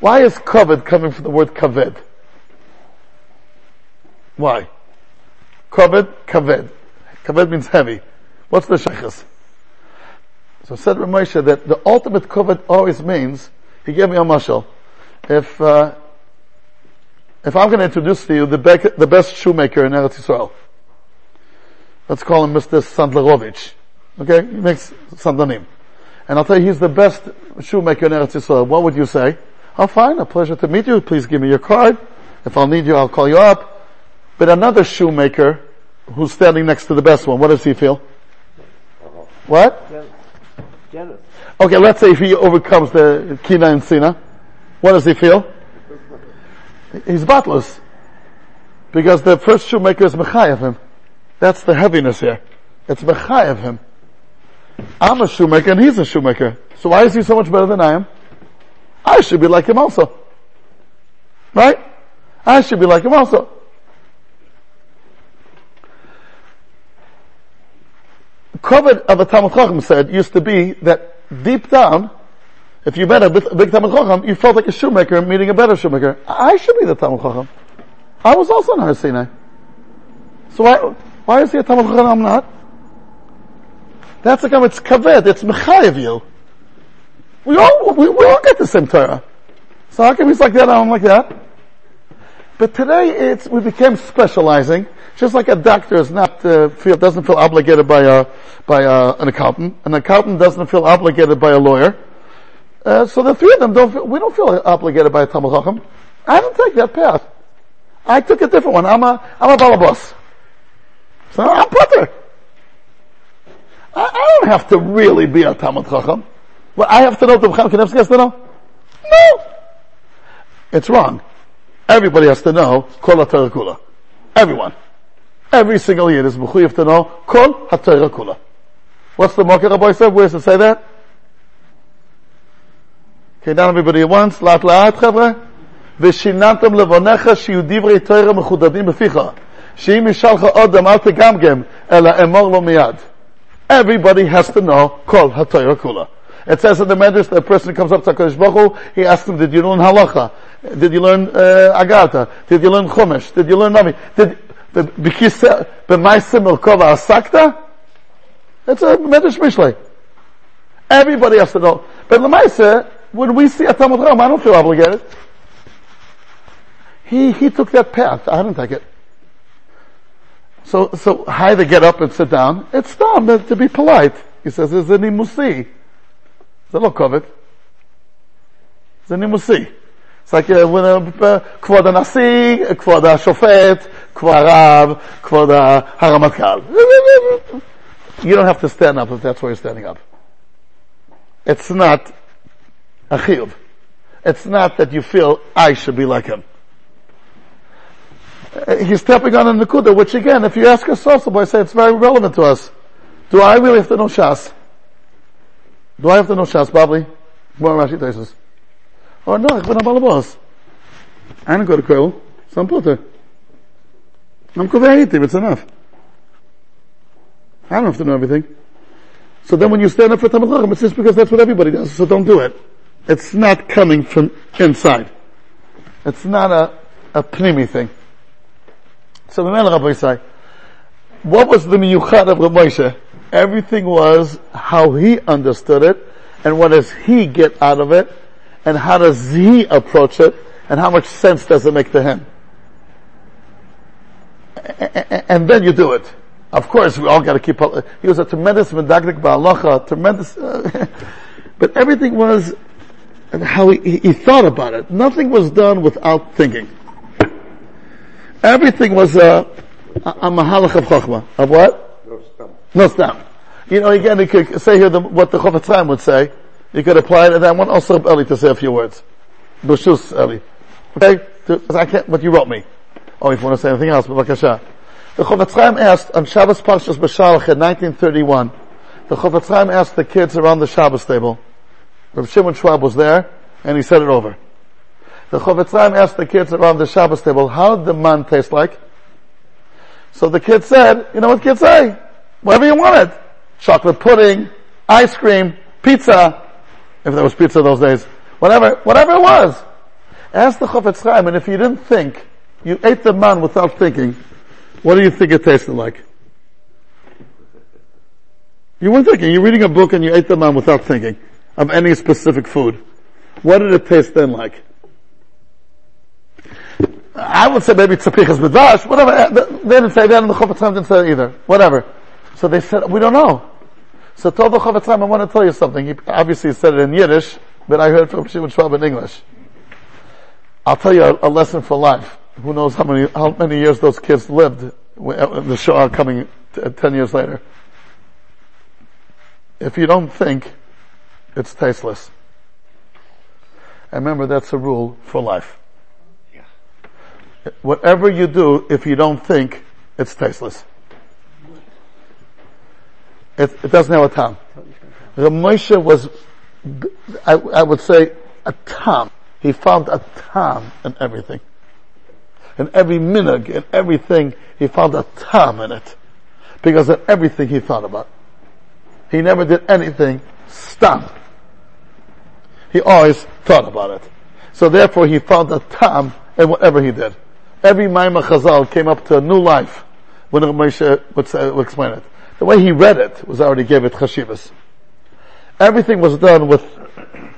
Why is kaved coming from the word kaved? Why? Kaved, kaved. Kaved means heavy. What's the shaykhs? So said Ramosha that the ultimate kaved always means, he gave me a mashal. If, uh, if I'm going to introduce to you the, the best shoemaker in Eretz Yisrael, let's call him Mr. Sandlerovich. Okay? He makes sandanim. And I'll tell you, he's the best shoemaker in Eretz Yisrael. What would you say? Oh fine, a pleasure to meet you. Please give me your card. If I'll need you, I'll call you up. But another shoemaker who's standing next to the best one, what does he feel? What? Jealous. Okay, let's say if he overcomes the Kina and Sina, what does he feel? He's batless. Because the first shoemaker is Mechayev him. That's the heaviness here. It's Mechayev him. I'm a shoemaker and he's a shoemaker. So why is he so much better than I am? I should be like him also. Right? I should be like him also. Covered of a Talmud Chacham said used to be that deep down, if you met a big Talmud Chacham, you felt like a shoemaker meeting a better shoemaker. I should be the Talmud Chacham. I was also in Har Sinai. So why, why is he a Talmud Chacham I'm not? That's like, it's kaved, it's mechayev you. We all, we, we all get the same Torah. So how come he's like that and I'm like that? But today it's, we became specializing, just like a doctor is not, uh, feel, doesn't feel obligated by a, by a, an accountant. An accountant doesn't feel obligated by a lawyer. Uh, so the three of them don't feel, we don't feel obligated by a Talmud Chacham. I don't take that path. I took a different one. I'm a, I'm a balabos. So I'm Potter. I, I, don't have to really be a Talmud Chacham. Well, I have to know the Chaim Kanievsky has to know? No! It's wrong. Everybody has to know Kol HaTorah Kula. Everyone. Every single year is have to know Kol HaTorah Kula. What's the market Rabbi said? Where does it say that? Okay, now everybody at once. Lat la'at, chavre. ושיננתם לבניך שיהיו דברי תרא מחודדים בפיך, שאם ישאל לך עוד אל תגמגם, אלא אמור לו מיד. Everybody has to know Kol HaTorah Kula. It says in the Medrash that a person comes up to HaKadosh Baruch Hu, he asks him, did you learn Halacha? Did you learn uh, Agata? Did you learn Chumash? Did you learn Nami? Did, b'maisa Merkova Asakta? It's a Medrash Mishlei. Everybody has to know. But Lamaisa, when we see a Talmud Chacham, I don't feel obligated. He, he took that path. I didn't take it. So, so how to get up and sit down? It's dumb to be polite. He says, "Is any musi?" זה לא כובד. זה נימוסי. It's like uh, when, uh, כבוד הנשיא, כבוד השופט, כבוד הרב, כבוד הרמטכ"ל. You don't have to stand up if that's why you're standing up. It's not a chiyuv. It's not that you feel I should be like him. Uh, He's stepping on a nakuda, which again, if you ask us also, I say it's very relevant to us. Do I really have to know Shas? Do I have to know Shas, Babli? More Rashi Taisus. Or no, ich bin a Balabos. I don't go to Koel, so I'm Potter. I'm Kuvayitim, it's enough. I don't have to know everything. So then when you stand up for Talmud Chacham, it's just because that's what everybody does, so don't do it. It's not coming from inside. It's not a, a pnimi thing. So the Melech Rabbi say, what was the miyuchad of Rabbi Moshe? Everything was how he understood it, and what does he get out of it, and how does he approach it, and how much sense does it make to him? And then you do it. Of course, we all got to keep. He was a tremendous medagdik ba'alacha, tremendous. <laughs> But everything was how he, he, thought about it. Nothing was done without thinking. Everything was a, a, a mahalach of chachma. Of what? No stam. No. You know, again, you could say here the, what the Chofetz Chaim would say. You could apply and I want also Eli to say a few words. B'shus Eli. Okay? I can't, but you wrote me. Oh, if you want to say anything else, b'vakasha. The Chofetz Chaim asked on Shabbos Parshas B'Shalach in 1931, the Chofetz Chaim asked the kids around the Shabbos table, Rav Shimon Schwab was there, and he said it over. The Chofetz Chaim asked the kids around the Shabbos table, how did the man taste like? So the kids said, you know what kids say? Whatever you wanted. Chocolate pudding, ice cream, pizza, if there was pizza those days, whatever, whatever it was. Ask the Chofetz Chaim, and if you didn't think, you ate the man without thinking, what do you think it tasted like? You weren't thinking. You're reading a book and you ate the man without thinking of any specific food. What did it taste then like? I would say maybe tzapichas b'dash, whatever. Eh, they didn't say that and the Chofetz Chaim didn't say either. Whatever. So they said, we don't know. So told the Chofetz Chaim, I want to tell you something. He obviously said it in Yiddish, but I heard from Shimon Schwab in English. I'll tell you a, a, lesson for life. Who knows how many, how many years those kids lived, uh, the Shoah coming t- uh, ten years later. If you don't think, it's tasteless. And remember, that's a rule for life. Whatever you do, if you don't think, it's tasteless. It, it doesn't have a time. The Moshe was, I, I, would say, a tam. He found a tam in everything. In every minog, in everything, he found a tam in it. Because of everything he thought about. He never did anything stop. He always thought about it. So therefore he found a tam in whatever he did. Every Maimah Chazal came up to a new life when Moshe would, explain it. The way he read it was already gave it chashivas. Everything was done with,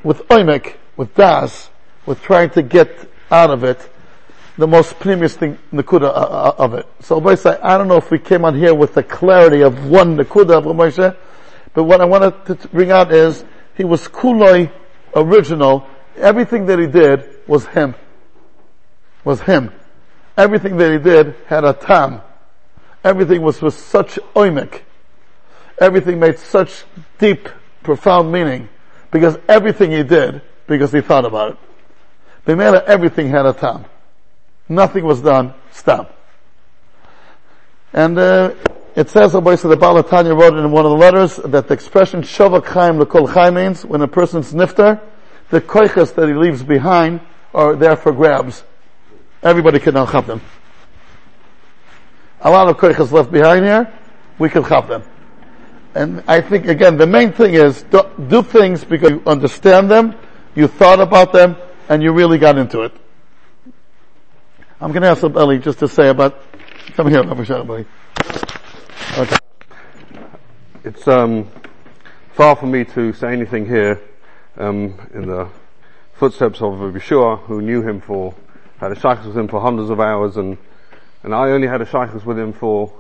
with oimek, with das, with trying to get out of it the most premium thing, nakuda uh, uh, of it. So say, I don't know if we came on here with the clarity of one nakuda of Moshe, but what I wanted to bring out is, he was kuloi original. Everything that he did was him. Was him. Everything that he did had a tam. Everything was with such oimek everything made such deep, profound meaning because everything he did because he thought about it. Bimela, everything had a time. Nothing was done. Stop. And uh, it says, the Baal HaTanya wrote in one of the letters that the expression Shavak Chaim Lekol means when a person's nifter, the koiches that he leaves behind are there for grabs. Everybody can now chap them. A lot of koiches left behind here, we can chap them. And I think again, the main thing is do, do, things because you understand them, you thought about them, and you really got into it. I'm going to ask Eli just to say about. Come here, Rabbi Okay. It's um, far from me to say anything here um, in the footsteps of Yeshua, who knew him for had a shaykhs with him for hundreds of hours, and and I only had a shaykhs with him for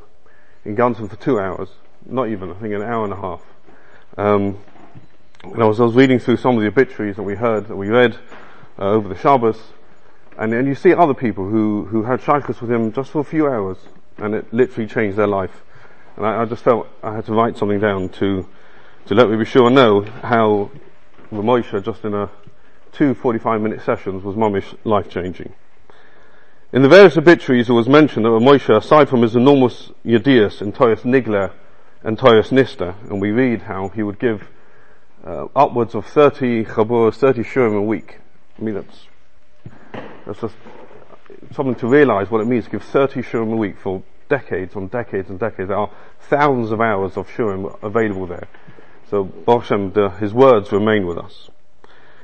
in Gunson for two hours not even, I think an hour and a half. Um, and I was, I was reading through some of the obituaries that we heard, that we read uh, over the Shabbos, and, and you see other people who, who had shaykhs with him just for a few hours, and it literally changed their life. And I, I just felt I had to write something down to, to let me be sure know how the Moshe just in a two 45 minute sessions was mamish life changing. In the various obituaries it was mentioned that Moshe, aside from his enormous yedias in Toyas Nigler and Toyos Nista, and we read how he would give uh, upwards of 30 chaburs, 30 shurim a week. I mean, that's, that's just something to realize what it means to give 30 shurim a week for decades on decades and decades. There are thousands of hours of shurim available there. So, Baruch the, his words remain with us.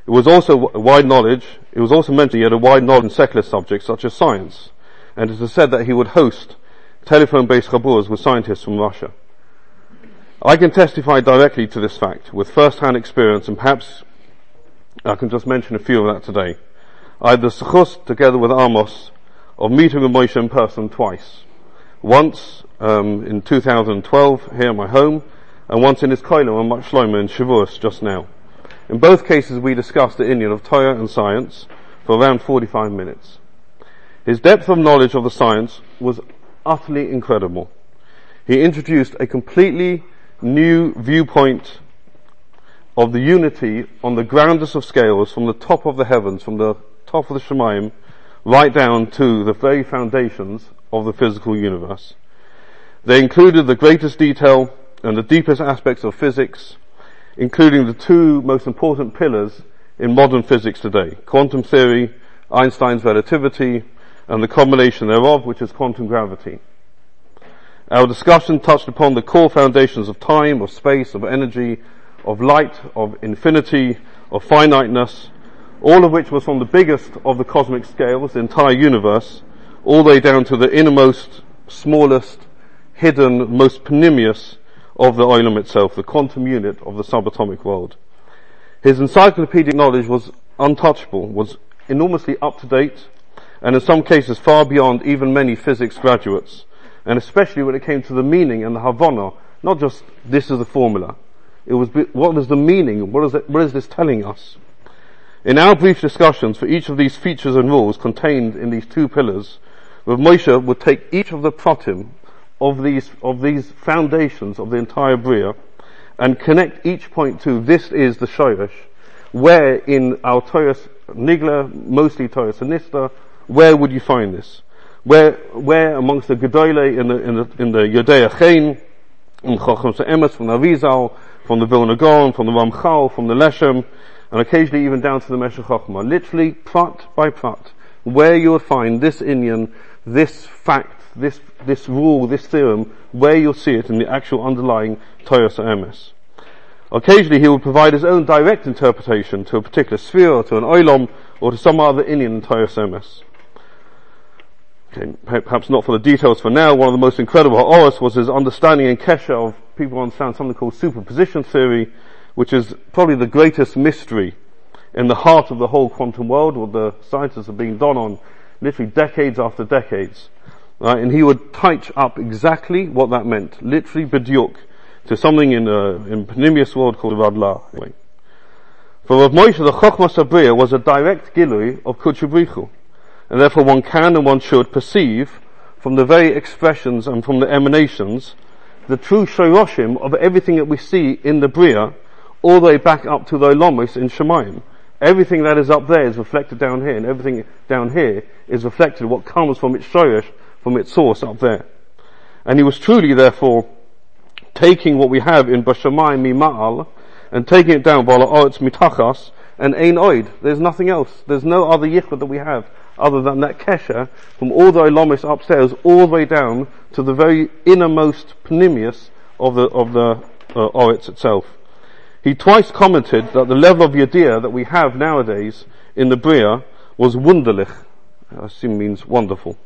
It was also wide knowledge, it was also meant he had a wide knowledge in secular subjects such as science, and it is said that he would host telephone-based chaburas with scientists from Russia. I can testify directly to this fact with first-hand experience and perhaps I can just mention a few of that today. I had the suchus together with Amos of meeting with Moshe in person twice. Once um, in 2012 here in my home, and once in his Shlomo in Shavuos just now. In both cases we discussed the Indian of Torah and science for around 45 minutes. His depth of knowledge of the science was utterly incredible. He introduced a completely new viewpoint of the unity on the grandest of scales from the top of the heavens, from the top of the Shemaim, right down to the very foundations of the physical universe. They included the greatest detail and the deepest aspects of physics, including the two most important pillars in modern physics today, quantum theory, Einstein's relativity, and the combination thereof, which is quantum gravity. Our discussion touched upon the core foundations of time, of space, of energy, of light, of infinity, of finiteness, all of which was from the biggest of the cosmic scales, the entire universe, all the way down to the innermost, smallest, hidden, most penimious of the Olam itself, the quantum unit of the subatomic world. His encyclopedic knowledge was untouchable, was enormously up to date, and in some cases far beyond even many physics graduates and especially when it came to the meaning and the Havana, not just this is the formula. It was what is the meaning? What is, it, what is this telling us? In our brief discussions for each of these features and rules contained in these two pillars, Rav Moshe would take each of the pratim of these of these foundations of the entire bria and connect each point to this is the shoresh, where in our Torah Nigla, mostly Torah Sinista, where would you find this? where, where amongst the Gedole in the, in the, in the Yodea Chain, in Chochem Emes, from the from the Vilna Gaon, from the Ramchal, from the Leshem, and occasionally even down to the Meshech. Literally, prat by prat, where you will find this Inyan, this fact, this, this rule, this theorem, where you'll see it in the actual underlying Torah Emes. Occasionally he will provide his own direct interpretation to a particular sphere, or to an oilom, or to some other Inyan in Torah Emes. Okay, perhaps not for the details for now, one of the most incredible Oris was his understanding in Kesha of people understand something called superposition theory, which is probably the greatest mystery in the heart of the whole quantum world, what the scientists have been done on literally decades after decades. Right? And he would touch up exactly what that meant, literally bedyuk, to something in, uh, in Panemius world called Radla. Anyway. For Rav Moshe, the Chochmah Sabriya was a direct gilui of Kutchubrichu and therefore one can and one should perceive from the very expressions and from the emanations the true shoroshim of everything that we see in the Bria, all the way back up to the Olomos in Shemayim. Everything that is up there is reflected down here, and everything down here is reflected what comes from its shorosh, from its source up there. And he was truly, therefore, taking what we have in Bashamayim Mima'al, and taking it down, Bala Oretz Mitachas, and Ein Oid. There's nothing else. There's no other yichud that we have other than that kesher from all the Olomis upstairs all the way down to the very innermost panemius of the, of the uh, itself. He twice commented that the level of Yadir that we have nowadays in the Bria was wunderlich, I assume means wonderful.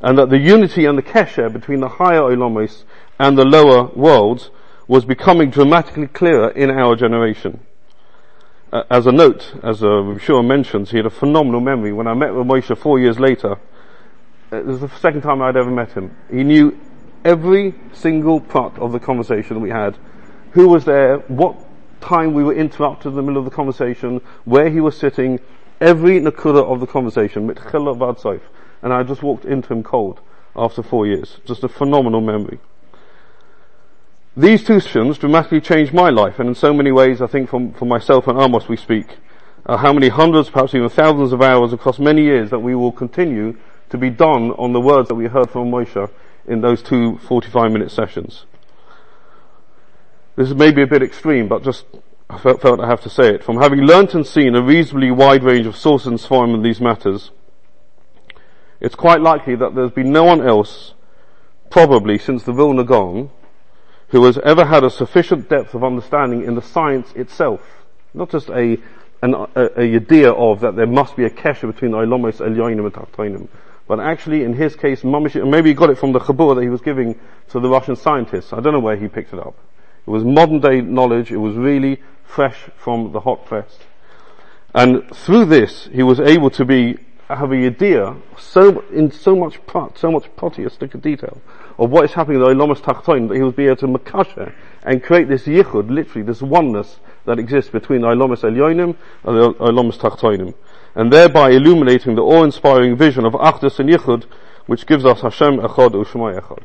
And that the unity and the kesher between the higher Olomis and the lower worlds was becoming dramatically clearer in our generation. Uh, as a note, as uh, sure mentions, he had a phenomenal memory. When I met with Moshe four years later, uh, it was the second time I'd ever met him. He knew every single part of the conversation we had, who was there, what time we were interrupted in the middle of the conversation, where he was sitting, every nakuda of the conversation, and I just walked into him cold after four years. Just a phenomenal memory. These two sessions dramatically changed my life, and in so many ways, I think for, for myself and Amos we speak, uh, how many hundreds, perhaps even thousands of hours across many years that we will continue to be done on the words that we heard from Moshe in those two 45 minute sessions. This is maybe a bit extreme, but just I felt, felt I have to say it. From having learnt and seen a reasonably wide range of sources and in these matters, it's quite likely that there's been no one else, probably since the Vilna Gaon, who has ever had a sufficient depth of understanding in the science itself. Not just a, an, a, a idea of that there must be a kesher between the Ilomos, Elyoinim and Tachtoinim. But actually, in his case, Mamish, maybe he got it from the Chabur that he was giving to the Russian scientists. I don't know where he picked it up. It was modern day knowledge. It was really fresh from the hot press. And through this, he was able to be, have a idea, so, in so much part, so much stick detail, of what is happening in the Ilamas Tachtoin, that he would be able to makasha and create this yichud, literally, this oneness that exists between Ilamas Elyoinim and Ilamas Tachtoinim. And thereby illuminating the awe-inspiring vision of Achdus and Yichud, which gives us Hashem Echad U'Shmai Echad.